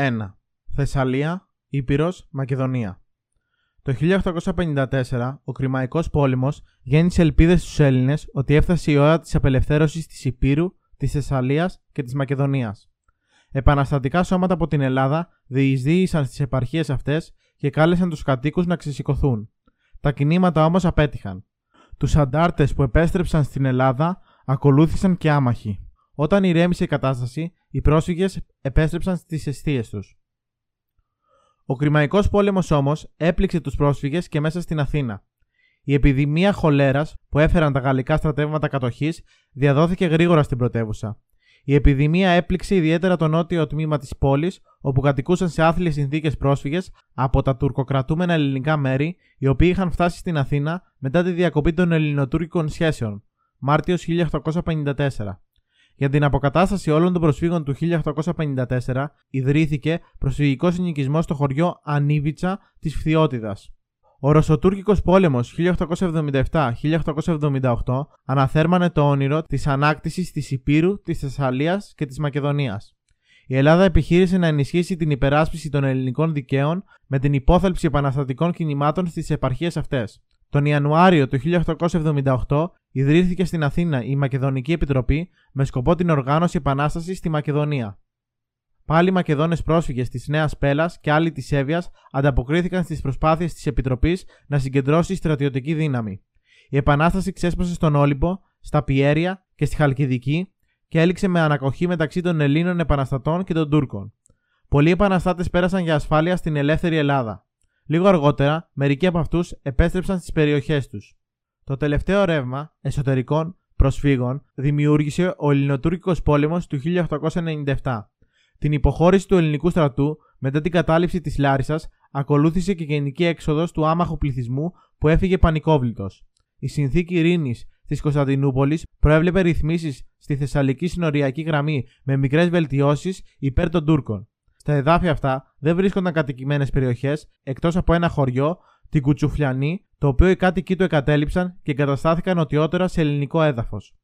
1. Θεσσαλία, Ήπειρος, Μακεδονία. Το 1854 ο Κρημαϊκός πόλεμος γέννησε ελπίδες στους Έλληνες ότι έφτασε η ώρα της απελευθέρωσης της Υπήρου, της Θεσσαλίας και της Μακεδονίας. Επαναστατικά σώματα από την Ελλάδα διεισδύησαν στις επαρχίες αυτές και κάλεσαν τους κατοίκους να ξεσηκωθούν. Τα κινήματα όμως απέτυχαν. Τους αντάρτες που επέστρεψαν στην Ελλάδα ακολούθησαν και άμαχοι. Όταν ηρέμησε η κατάσταση, οι πρόσφυγες επέστρεψαν στις αιστείες τους. Ο Κρημαϊκός πόλεμος όμως έπληξε τους πρόσφυγες και μέσα στην Αθήνα. Η επιδημία χολέρας που έφεραν τα γαλλικά στρατεύματα κατοχής διαδόθηκε γρήγορα στην πρωτεύουσα. Η επιδημία έπληξε ιδιαίτερα το νότιο τμήμα της πόλης, όπου κατοικούσαν σε άθλιες συνθήκες πρόσφυγες από τα τουρκοκρατούμενα ελληνικά μέρη, οι οποίοι είχαν φτάσει στην Αθήνα μετά τη διακοπή των ελληνοτουρκικών σχέσεων, Μάρτιος 1854. Για την αποκατάσταση όλων των προσφύγων του 1854 ιδρύθηκε προσφυγικός συνοικισμός στο χωριό Ανίβιτσα της Φθιώτιδας. Ο Ρωσοτούρκικος πόλεμος 1877-1878 αναθέρμανε το όνειρο της ανάκτησης της Υπήρου, της Θεσσαλίας και της Μακεδονίας. Η Ελλάδα επιχείρησε να ενισχύσει την υπεράσπιση των ελληνικών δικαίων με την υπόθελψη επαναστατικών κινημάτων στις επαρχίες αυτές. Τον Ιανουάριο του 1878 ιδρύθηκε στην Αθήνα η Μακεδονική Επιτροπή με σκοπό την οργάνωση επανάστασης στη Μακεδονία. Πάλι οι Μακεδόνες πρόσφυγες της Νέας Πέλας και άλλοι της Εύβοιας ανταποκρίθηκαν στις προσπάθειες της Επιτροπής να συγκεντρώσει στρατιωτική δύναμη. Η επανάσταση ξέσπασε στον Όλυμπο, στα Πιέρια και στη Χαλκιδική και έληξε με ανακοχή μεταξύ των Ελλήνων επαναστατών και των Τούρκων. Πολλοί επαναστάτες πέρασαν για ασφάλεια στην ελεύθερη Ελλάδα. Λίγο αργότερα, μερικοί από αυτούς επέστρεψαν στις περιοχές τους. Το τελευταίο ρεύμα εσωτερικών προσφύγων δημιούργησε ο Ελληνοτούρκικος πόλεμος του 1897. Την υποχώρηση του ελληνικού στρατού μετά την κατάληψη της Λάρισας ακολούθησε και γενική έξοδος του άμαχου πληθυσμού που έφυγε πανικόβλητος. Η συνθήκη ειρήνης της Κωνσταντινούπολης προέβλεπε ρυθμίσεις στη Θεσσαλική συνοριακή γραμμή με μικρές βελτιώσεις υπέρ των Τούρκων. Στα εδάφια αυτά δεν βρίσκονταν κατοικημένες περιοχές εκτός από ένα χωριό, την Κουτσουφλιανή, το οποίο οι κάτοικοι του εγκατέλειψαν και εγκαταστάθηκαν νοτιότερα σε ελληνικό έδαφος.